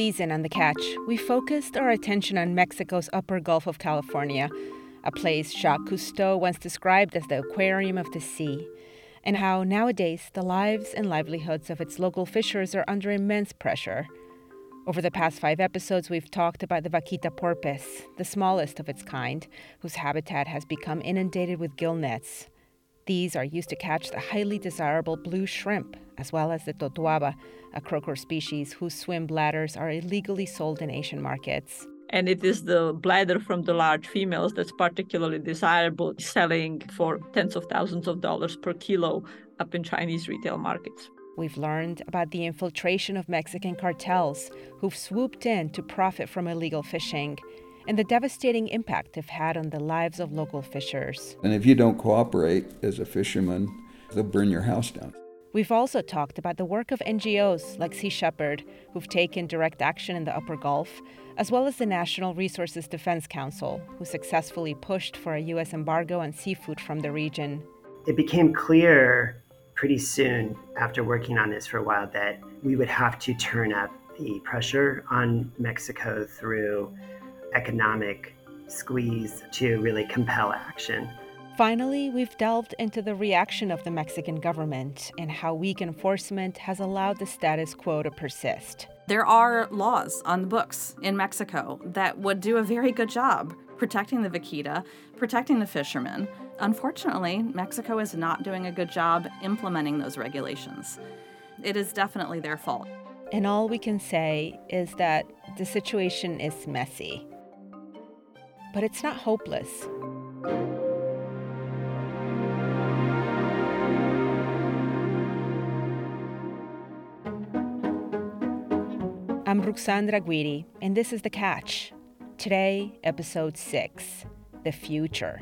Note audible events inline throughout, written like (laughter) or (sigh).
Season on The Catch, we focused our attention on Mexico's upper Gulf of California, a place Jacques Cousteau once described as the aquarium of the sea, and how nowadays the lives and livelihoods of its local fishers are under immense pressure. Over the past five episodes, we've talked about the vaquita porpoise, the smallest of its kind, whose habitat has become inundated with gill nets. These are used to catch the highly desirable blue shrimp, as well as the totuaba, a croaker species whose swim bladders are illegally sold in Asian markets. And it is the bladder from the large females that's particularly desirable, selling for tens of thousands of dollars per kilo up in Chinese retail markets. We've learned about the infiltration of Mexican cartels who've swooped in to profit from illegal fishing and the devastating impact they've had on the lives of local fishers. And if you don't cooperate as a fisherman, they'll burn your house down. We've also talked about the work of NGOs like Sea Shepherd, who've taken direct action in the Upper Gulf, as well as the Natural Resources Defense Council, who successfully pushed for a U.S. embargo on seafood from the region. It became clear pretty soon after working on this for a while that we would have to turn up the pressure on Mexico through economic squeeze to really compel action. Finally, we've delved into the reaction of the Mexican government and how weak enforcement has allowed the status quo to persist. There are laws on the books in Mexico that would do a very good job protecting the vaquita, protecting the fishermen. Unfortunately, Mexico is not doing a good job implementing those regulations. It is definitely their fault. And all we can say is that the situation is messy. But it's not hopeless. I'm Ruxandra Guidi, and this is The Catch. Today, episode 6 The Future.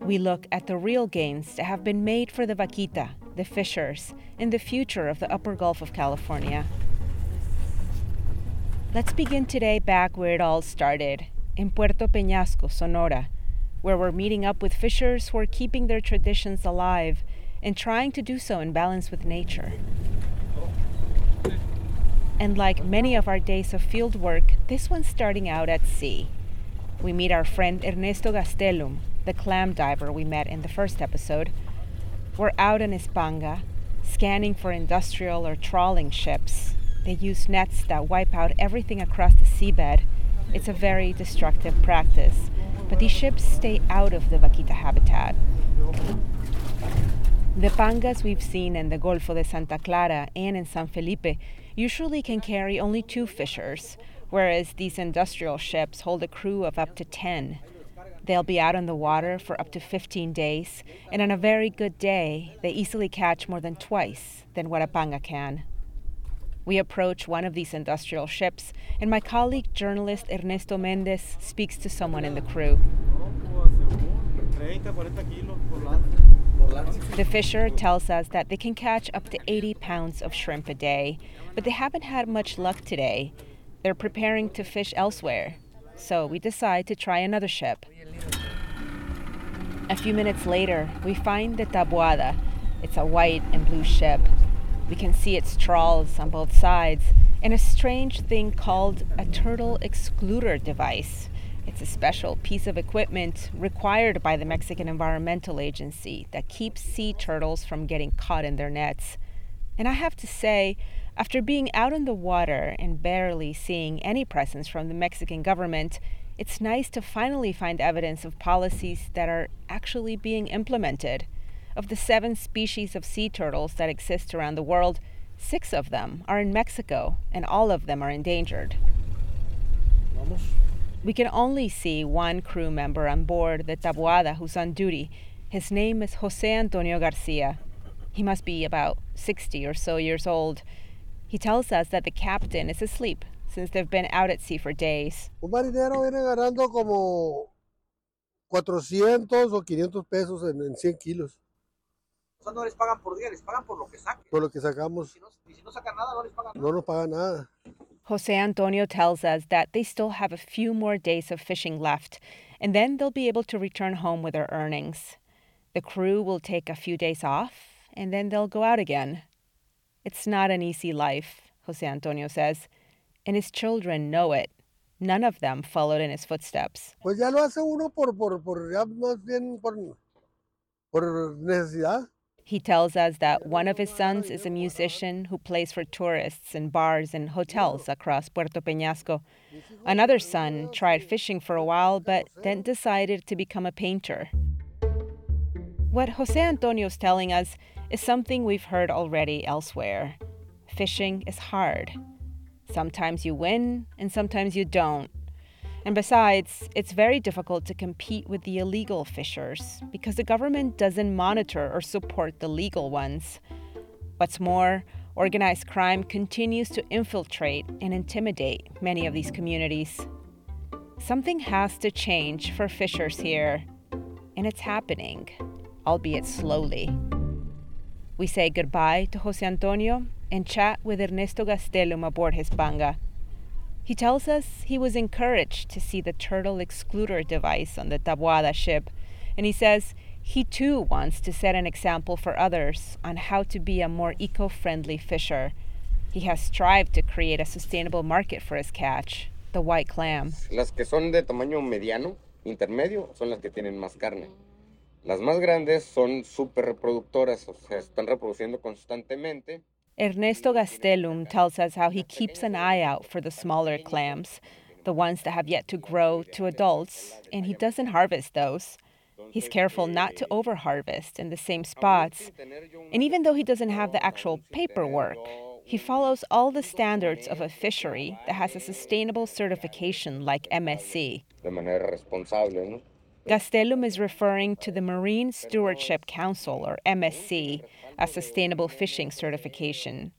We look at the real gains that have been made for the vaquita, the fishers, and the future of the upper Gulf of California. Let's begin today back where it all started, in Puerto Peñasco, Sonora, where we're meeting up with fishers who are keeping their traditions alive and trying to do so in balance with nature. And like many of our days of field work, this one's starting out at sea. We meet our friend Ernesto Gastelum, the clam diver we met in the first episode. We're out in his panga, scanning for industrial or trawling ships. They use nets that wipe out everything across the seabed. It's a very destructive practice, but these ships stay out of the vaquita habitat. The pangas we've seen in the Golfo de Santa Clara and in San Felipe usually can carry only two fishers, whereas these industrial ships hold a crew of up to 10. They'll be out on the water for up to 15 days, and on a very good day, they easily catch more than twice than what a panga can. We approach one of these industrial ships, and my colleague journalist Ernesto Mendez speaks to someone in the crew. The fisher tells us that they can catch up to 80 pounds of shrimp a day, but they haven't had much luck today. They're preparing to fish elsewhere, so we decide to try another ship. A few minutes later, we find the Taboada. It's a white and blue ship. We can see its trawls on both sides and a strange thing called a turtle excluder device. It's a special piece of equipment required by the Mexican Environmental Agency that keeps sea turtles from getting caught in their nets. And I have to say, after being out in the water and barely seeing any presence from the Mexican government, it's nice to finally find evidence of policies that are actually being implemented. Of the seven species of sea turtles that exist around the world, six of them are in Mexico, and all of them are endangered. Vamos. We can only see one crew member on board the Taboada who's on duty. His name is Jose Antonio Garcia. He must be about 60 or so years old. He tells us that the captain is asleep, since they've been out at sea for days. Un marinero viene ganando como 400 o 500 pesos en, en 100 kilos. O sea, no les pagan por día, les pagan por lo que saquen. Por lo que sacamos, Si no, y si no sacan nada, no les pagan nada. no nos paga nada. Jose Antonio tells us that they still have a few more days of fishing left, and then they'll be able to return home with their earnings. The crew will take a few days off, and then they'll go out again. It's not an easy life, Jose Antonio says, and his children know it. None of them followed in his footsteps. Pues ya lo hace uno por, por, por ya más bien por, por necesidad. He tells us that one of his sons is a musician who plays for tourists in bars and hotels across Puerto Peñasco. Another son tried fishing for a while but then decided to become a painter. What Jose Antonio is telling us is something we've heard already elsewhere. Fishing is hard. Sometimes you win and sometimes you don't. And besides, it's very difficult to compete with the illegal fishers because the government doesn't monitor or support the legal ones. What's more, organized crime continues to infiltrate and intimidate many of these communities. Something has to change for fishers here, and it's happening, albeit slowly. We say goodbye to Jose Antonio and chat with Ernesto Gastelum aboard his panga. He tells us he was encouraged to see the turtle excluder device on the Taboada ship, and he says he too wants to set an example for others on how to be a more eco friendly fisher. He has strived to create a sustainable market for his catch, the white clam. Las que son de tamaño mediano, intermedio, son las que tienen más carne. Las más grandes son súper reproductoras, o sea, están reproduciendo constantemente. Ernesto Gastelum tells us how he keeps an eye out for the smaller clams, the ones that have yet to grow to adults, and he doesn't harvest those. He's careful not to overharvest in the same spots. And even though he doesn't have the actual paperwork, he follows all the standards of a fishery that has a sustainable certification like MSC. Gastelum is referring to the Marine Stewardship Council, or MSC, a sustainable fishing certification.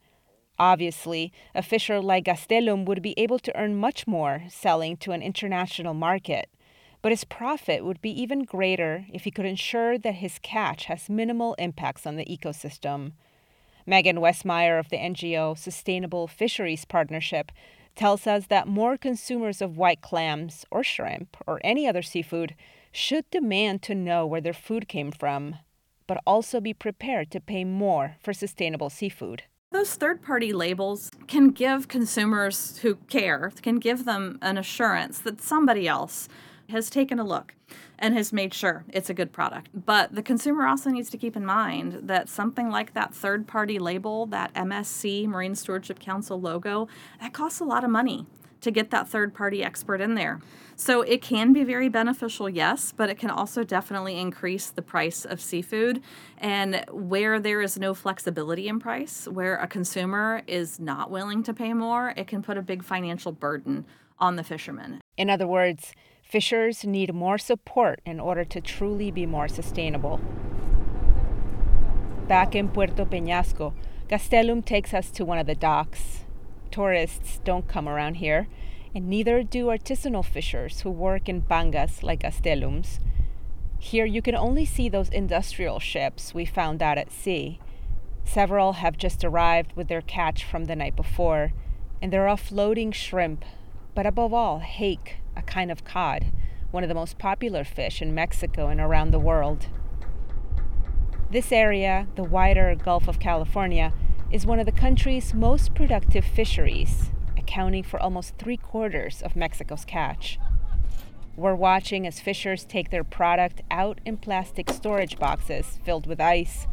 Obviously, a fisher like Gastelum would be able to earn much more selling to an international market, but his profit would be even greater if he could ensure that his catch has minimal impacts on the ecosystem. Megan Westmeyer of the NGO Sustainable Fisheries Partnership tells us that more consumers of white clams or shrimp or any other seafood should demand to know where their food came from, but also be prepared to pay more for sustainable seafood. Those third party labels can give consumers who care, can give them an assurance that somebody else has taken a look and has made sure it's a good product. But the consumer also needs to keep in mind that something like that third party label, that MSC, Marine Stewardship Council logo, that costs a lot of money to get that third party expert in there. So it can be very beneficial, yes, but it can also definitely increase the price of seafood. And where there is no flexibility in price, where a consumer is not willing to pay more, it can put a big financial burden on the fishermen. In other words, fishers need more support in order to truly be more sustainable. Back in Puerto Peñasco, Gastelum takes us to one of the docks. Tourists don't come around here, and neither do artisanal fishers who work in pangas like Gastelum's. Here you can only see those industrial ships we found out at sea. Several have just arrived with their catch from the night before, and they're offloading shrimp, but above all, hake, a kind of cod, one of the most popular fish in Mexico and around the world. This area, the wider Gulf of California, is one of the country's most productive fisheries, accounting for almost three quarters of Mexico's catch. We're watching as fishers take their product out in plastic storage boxes filled with ice.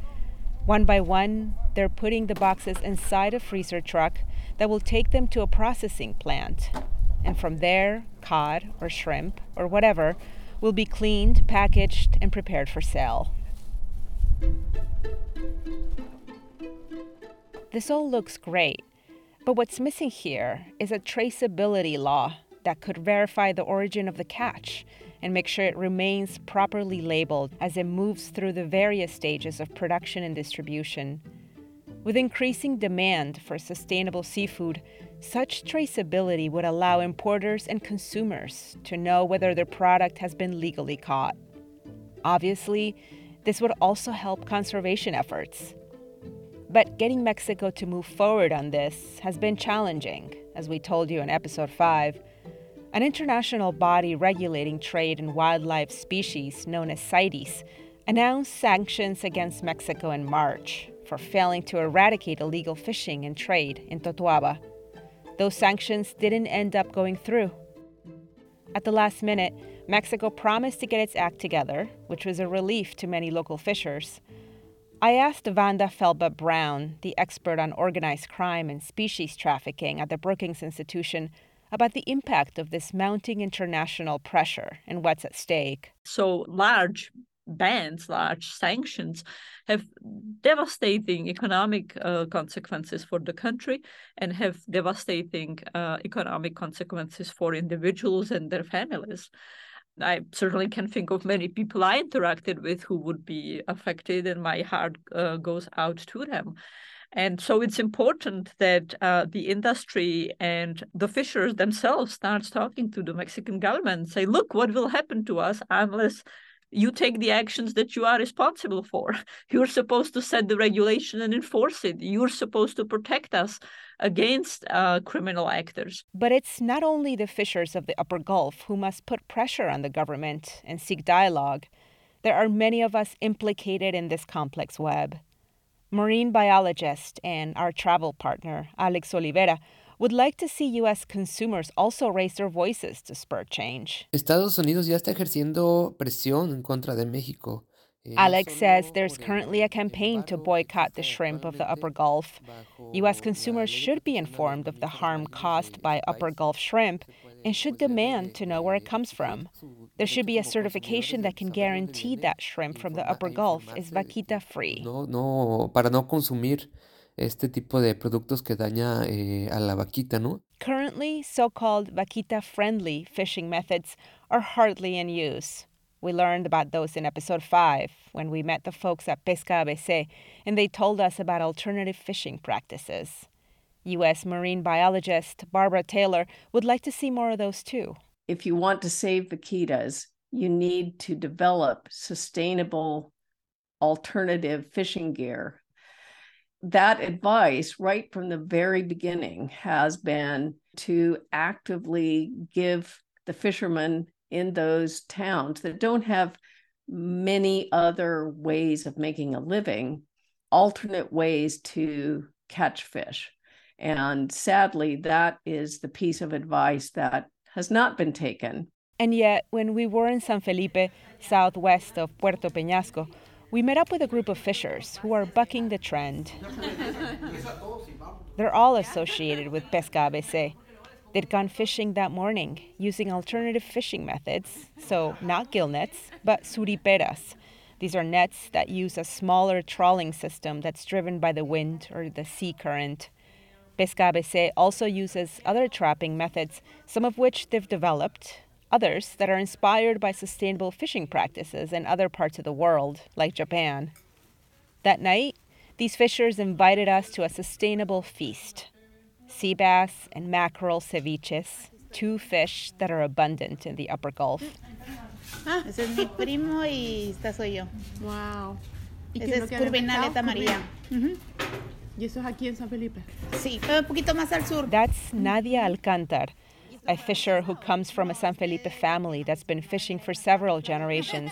One by one, they're putting the boxes inside a freezer truck that will take them to a processing plant. And from there, cod or shrimp or whatever will be cleaned, packaged, and prepared for sale. This all looks great, but what's missing here is a traceability law that could verify the origin of the catch and make sure it remains properly labeled as it moves through the various stages of production and distribution. With increasing demand for sustainable seafood, Such traceability would allow importers and consumers to know whether their product has been legally caught. Obviously, this would also help conservation efforts. But getting Mexico to move forward on this has been challenging, as we told you in episode 5. An international body regulating trade in wildlife species, known as CITES, announced sanctions against Mexico in March for failing to eradicate illegal fishing and trade in Totuaba. Those sanctions didn't end up going through. At the last minute, Mexico promised to get its act together, which was a relief to many local fishers. I asked Vanda Felbab-Brown, the expert on organized crime and species trafficking at the Brookings Institution, about the impact of this mounting international pressure and what's at stake. So large bans, large sanctions, have devastating economic uh, consequences for the country and have devastating uh, economic consequences for individuals and their families. I certainly can think of many people I interacted with who would be affected, and my heart uh, goes out to them. And so it's important that uh, the industry and the fishers themselves starts talking to the Mexican government, say, look, what will happen to us unless you take the actions that you are responsible for. (laughs) You're supposed to set the regulation and enforce it. You're supposed to protect us against uh, criminal actors. But it's not only the fishers of the Upper Gulf who must put pressure on the government and seek dialogue. There are many of us implicated in this complex web. Marine biologist and our travel partner, Alex Olivera, would like to see U.S. consumers also raise their voices to spur change. Estados Unidos ya está ejerciendo presión en contra de México. Eh, Alex says there's currently a campaign to boycott the shrimp of the Upper Gulf. U.S. consumers should be informed of the harm caused by Upper Gulf shrimp and should demand to know where it comes from. There should be a certification that can guarantee that shrimp from the Upper Gulf is vaquita free. No, no, para no consumir este tipo de productos que daña eh, a la vaquita, ¿no? Currently, so called vaquita friendly fishing methods are hardly in use. We learned about those in episode 5 when we met the folks at Pesca ABC and they told us about alternative fishing practices. U.S. marine biologist Barbara Taylor would like to see more of those too. If you want to save vaquitas, you need to develop sustainable alternative fishing gear that advice right from the very beginning has been to actively give the fishermen in those towns that don't have many other ways of making a living alternate ways to catch fish. And sadly that is the piece of advice that has not been taken. And yet when we were in san felipe southwest of puerto peñasco we met up with a group of fishers who are bucking the trend. They're all associated with Pesca ABC. They'd gone fishing that morning using alternative fishing methods, so not gill nets, but suriperas. These are nets that use a smaller trawling system that's driven by the wind or the sea current. Pesca ABC also uses other trapping methods, some of which they've developed, others that are inspired by sustainable fishing practices in other parts of the world, like Japan. That night, these fishers invited us to a sustainable feast sea bass and mackerel ceviches, two fish that are abundant in the upper Gulf. Ah, ese es mi primo y esta soy yo. Wow. Ese es Curvinaleta María. -huh. ¿Y eso es aquí en San Felipe? Sí, un poquito más al sur. That's Nadia Alcantar, a fisher who comes from a San Felipe family that's been fishing for several generations.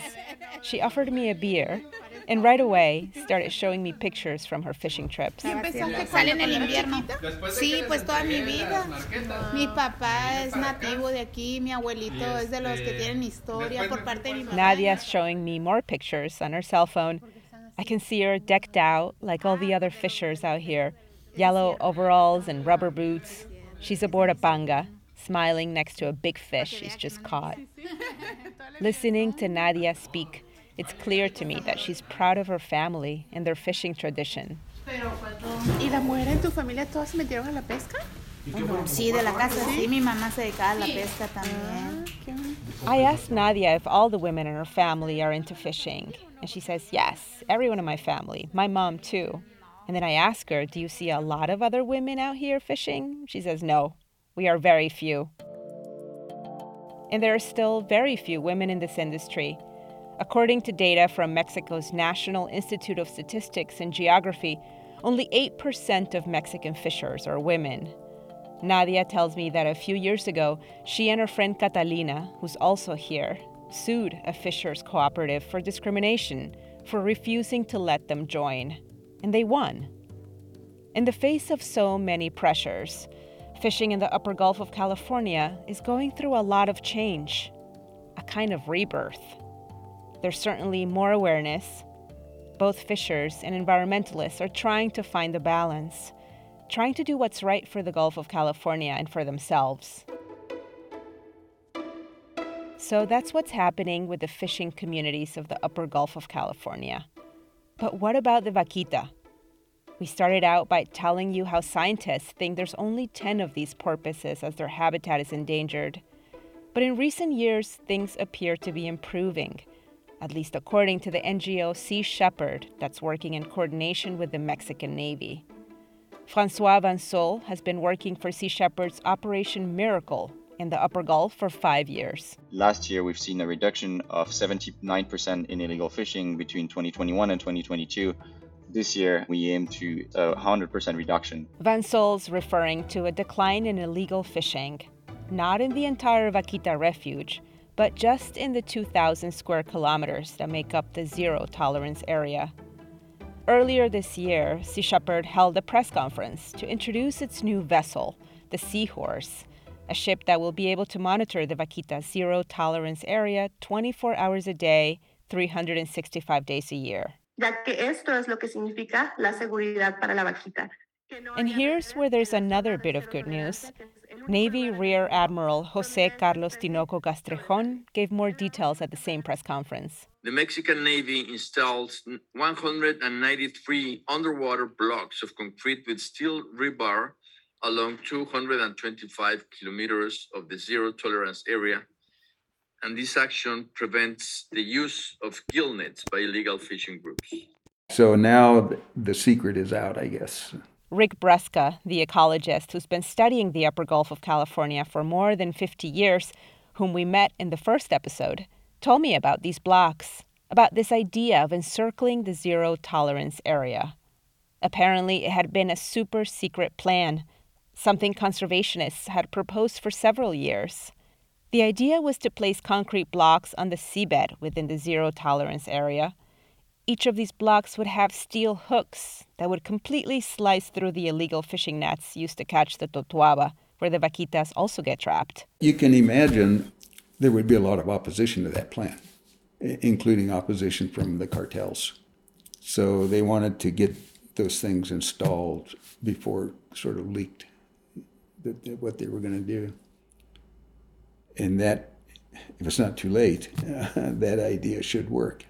She offered me a beer and right away started showing me pictures from her fishing trips. Sale en. Sí, pues toda mi vida. Mi papá es nativo de aquí, mi abuelito es de los que tienen historia por parte de mi. Nadia's showing me more pictures on her cell phone. I can see her decked out like all the other fishers out here yellow overalls and rubber boots. She's aboard a panga, smiling next to a big fish she's just caught. (laughs) Listening to Nadia speak, it's clear to me that she's proud of her family and their fishing tradition. ¿Y las mujeres en tu familia todas se metieron a la pesca? Sí, de la casa, sí. Mi mamá se dedicaba a la pesca también. Ah, I asked Nadia if all the women in her family are into fishing, and she says yes, everyone in my family, my mom too. And then I ask her, Do you see a lot of other women out here fishing? She says, No, we are very few. And there are still very few women in this industry. According to data from Mexico's National Institute of Statistics and Geography, only 8% of Mexican fishers are women. Nadia tells me that a few years ago, she and her friend Catalina, who's also here, sued a fishers cooperative for discrimination for refusing to let them join. And they won. In the face of so many pressures, fishing in the upper Gulf of California is going through a lot of change, a kind of rebirth. There's certainly more awareness. Both fishers and environmentalists are trying to find the balance, trying to do what's right for the Gulf of California and for themselves. So that's what's happening with the fishing communities of the upper Gulf of California. But what about the vaquita? We started out by telling you how scientists think there's only 10 of these porpoises as their habitat is endangered. But in recent years, things appear to be improving at least according to the NGO Sea Shepherd, that's working in coordination with the Mexican Navy. Francois Vansol has been working for Sea Shepherd's Operation Miracle in the Upper Gulf for five years. Last year, we've seen a reduction of 79% in illegal fishing between 2021 and 2022. This year, we aim to uh, a 100% reduction. Vansol's referring to a decline in illegal fishing, not in the entire Vaquita refuge, but just in the 2,000 square kilometers that make up the zero tolerance area. Earlier this year, Sea Shepherd held a press conference to introduce its new vessel, the Seahorse, a ship that will be able to monitor the Vaquita zero tolerance area 24 hours a day, 365 days a year. And here's where there's another bit of good news. Navy Rear Admiral Jose Carlos Tinoco Castrejon gave more details at the same press conference. The Mexican Navy installed 193 underwater blocks of concrete with steel rebar along 225 kilometers of the zero tolerance area. And this action prevents the use of gill nets by illegal fishing groups. So now the secret is out, I guess. Rick Brusca, the ecologist who's been studying the upper Gulf of California for more than 50 years, whom we met in the first episode, told me about these blocks, about this idea of encircling the zero tolerance area. Apparently, it had been a super secret plan, something conservationists had proposed for several years. The idea was to place concrete blocks on the seabed within the zero tolerance area each of these blocks would have steel hooks that would completely slice through the illegal fishing nets used to catch the totuaba, where the vaquitas also get trapped. You can imagine there would be a lot of opposition to that plan, including opposition from the cartels. So they wanted to get those things installed before sort of leaked what they were going to do. And that, if it's not too late, (laughs) that idea should work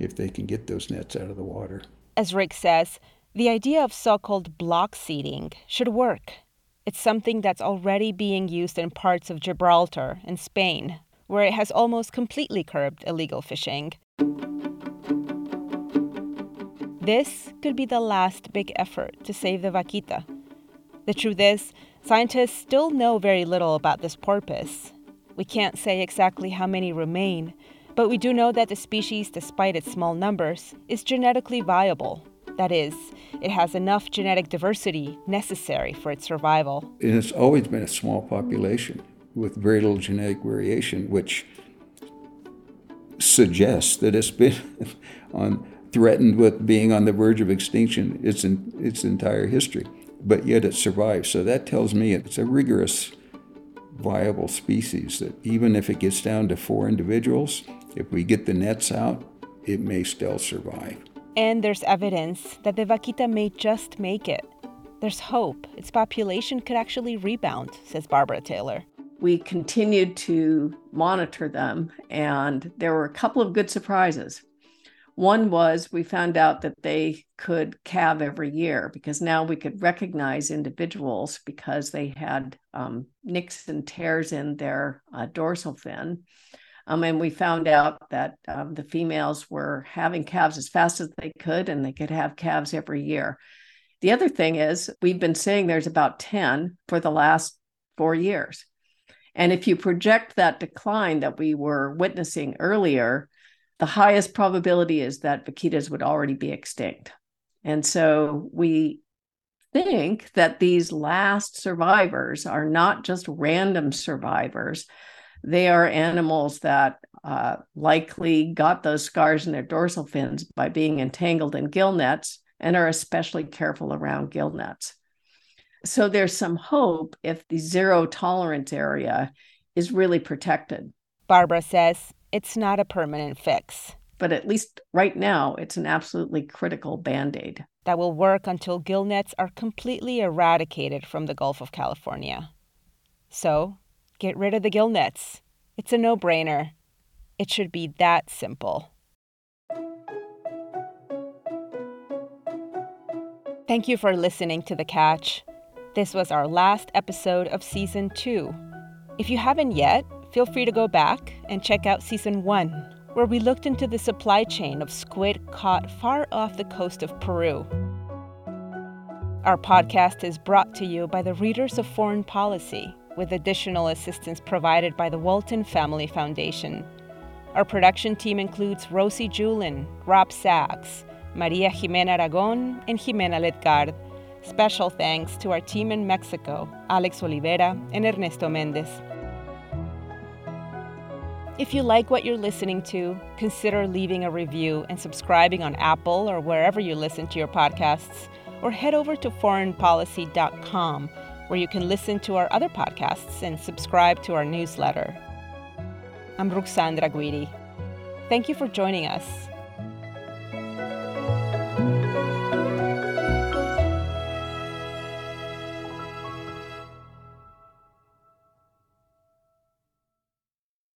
if they can get those nets out of the water. As Rick says, the idea of so called block seeding should work. It's something that's already being used in parts of Gibraltar and Spain, where it has almost completely curbed illegal fishing. This could be the last big effort to save the vaquita. The truth is, scientists still know very little about this porpoise. We can't say exactly how many remain, but we do know that the species, despite its small numbers, is genetically viable. That is, it has enough genetic diversity necessary for its survival. And it's always been a small population with very little genetic variation, which suggests that it's been (laughs) on, threatened with being on the verge of extinction its, its entire history. But yet it survives. So that tells me it's a rigorous viable species that even if it gets down to four individuals, if we get the nets out, it may still survive. And there's evidence that the vaquita may just make it. There's hope. Its population could actually rebound, says Barbara Taylor. We continued to monitor them, and there were a couple of good surprises. One was we found out that they could calve every year because now we could recognize individuals because they had um, nicks and tears in their uh, dorsal fin. Um, and we found out that um, the females were having calves as fast as they could, and they could have calves every year. The other thing is, we've been saying there's about 10 for the last four years. And if you project that decline that we were witnessing earlier, the highest probability is that vaquitas would already be extinct. And so we think that these last survivors are not just random survivors. They are animals that uh, likely got those scars in their dorsal fins by being entangled in gill nets and are especially careful around gill nets. So there's some hope if the zero tolerance area is really protected. Barbara says it's not a permanent fix. But at least right now, it's an absolutely critical band aid. That will work until gill nets are completely eradicated from the Gulf of California. So, get rid of the gill nets. It's a no brainer. It should be that simple. Thank you for listening to The Catch. This was our last episode of season two. If you haven't yet, feel free to go back and check out season one, where we looked into the supply chain of squid caught far off the coast of Peru. Our podcast is brought to you by the readers of Foreign Policy, with additional assistance provided by the Walton Family Foundation. Our production team includes Rosie Julin, Rob Sachs, Maria Jimena Aragon, and Jimena Letgard. Special thanks to our team in Mexico, Alex Olivera and Ernesto Mendez. If you like what you're listening to, consider leaving a review and subscribing on Apple or wherever you listen to your podcasts, or head over to foreignpolicy.com where you can listen to our other podcasts and subscribe to our newsletter. I'm Ruxandra Guidi. Thank you for joining us